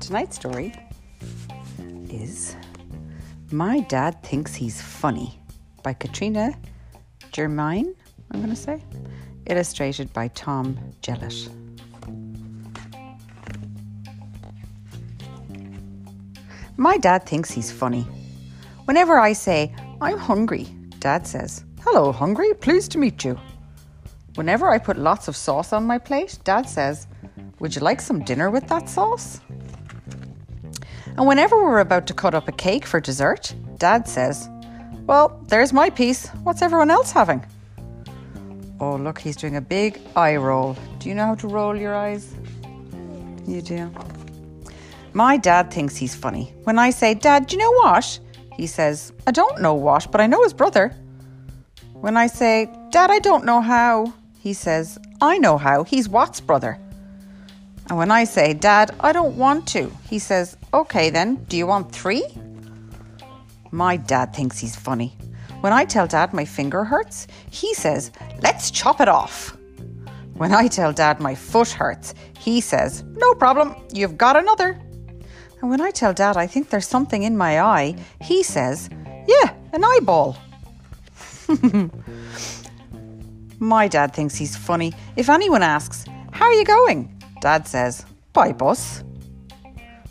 Tonight's story is My Dad Thinks He's Funny by Katrina Germein, I'm going to say, illustrated by Tom Jellett. My dad thinks he's funny. Whenever I say, I'm hungry, dad says, Hello, hungry, pleased to meet you. Whenever I put lots of sauce on my plate, dad says, Would you like some dinner with that sauce? And whenever we're about to cut up a cake for dessert, dad says, Well, there's my piece. What's everyone else having? Oh, look, he's doing a big eye roll. Do you know how to roll your eyes? You do. My dad thinks he's funny. When I say, Dad, do you know what? He says, I don't know what, but I know his brother. When I say, Dad, I don't know how, he says, I know how. He's Watt's brother. And when I say, Dad, I don't want to, he says, Okay then, do you want three? My dad thinks he's funny. When I tell Dad my finger hurts, he says, Let's chop it off. When I tell Dad my foot hurts, he says, No problem, you've got another. And when I tell Dad I think there's something in my eye, he says, Yeah, an eyeball. my dad thinks he's funny. If anyone asks, How are you going? Dad says, By, bus.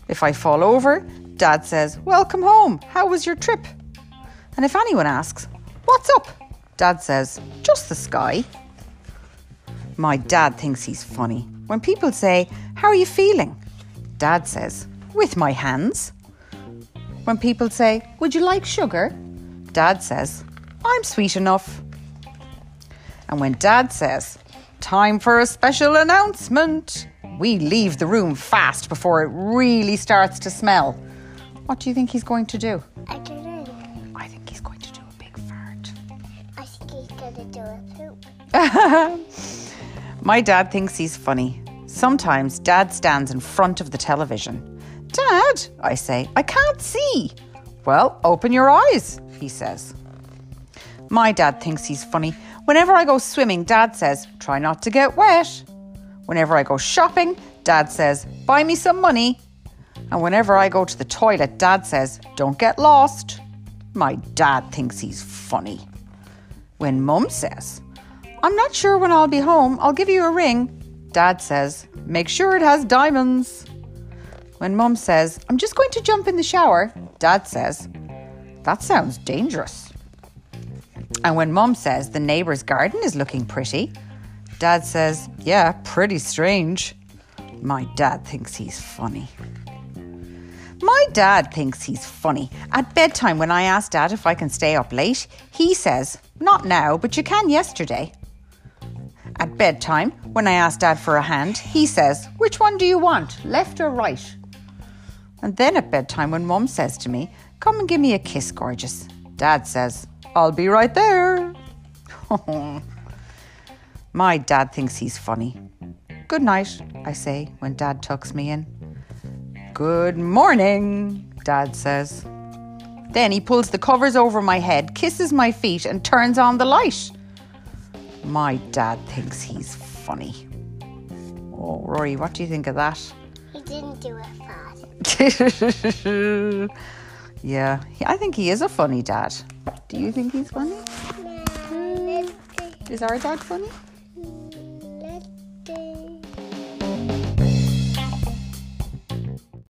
If I fall over, Dad says, Welcome home. How was your trip? And if anyone asks, What's up? Dad says, Just the sky. My dad thinks he's funny. When people say, How are you feeling? Dad says, With my hands. When people say, Would you like sugar? Dad says, I'm sweet enough. And when Dad says, Time for a special announcement, we leave the room fast before it really starts to smell. What do you think he's going to do? I don't know. I think he's going to do a big fart. I think he's gonna do a poop. My dad thinks he's funny. Sometimes dad stands in front of the television. Dad, I say, I can't see. Well, open your eyes, he says. My dad thinks he's funny. Whenever I go swimming, dad says, try not to get wet. Whenever I go shopping, dad says, buy me some money. And whenever I go to the toilet, dad says, don't get lost. My dad thinks he's funny. When mum says, I'm not sure when I'll be home, I'll give you a ring, dad says, make sure it has diamonds. When mum says, I'm just going to jump in the shower, dad says, that sounds dangerous. And when mum says the neighbour's garden is looking pretty, dad says, yeah, pretty strange. My dad thinks he's funny. My dad thinks he's funny. At bedtime, when I ask dad if I can stay up late, he says, Not now, but you can yesterday. At bedtime, when I ask dad for a hand, he says, Which one do you want, left or right? And then at bedtime, when mum says to me, Come and give me a kiss, gorgeous, dad says, I'll be right there. My dad thinks he's funny. Good night, I say when dad tucks me in. Good morning, Dad says. Then he pulls the covers over my head, kisses my feet, and turns on the light. My dad thinks he's funny. Oh, Rory, what do you think of that? He didn't do it fast. yeah, I think he is a funny dad. Do you think he's funny? No, Is our dad funny?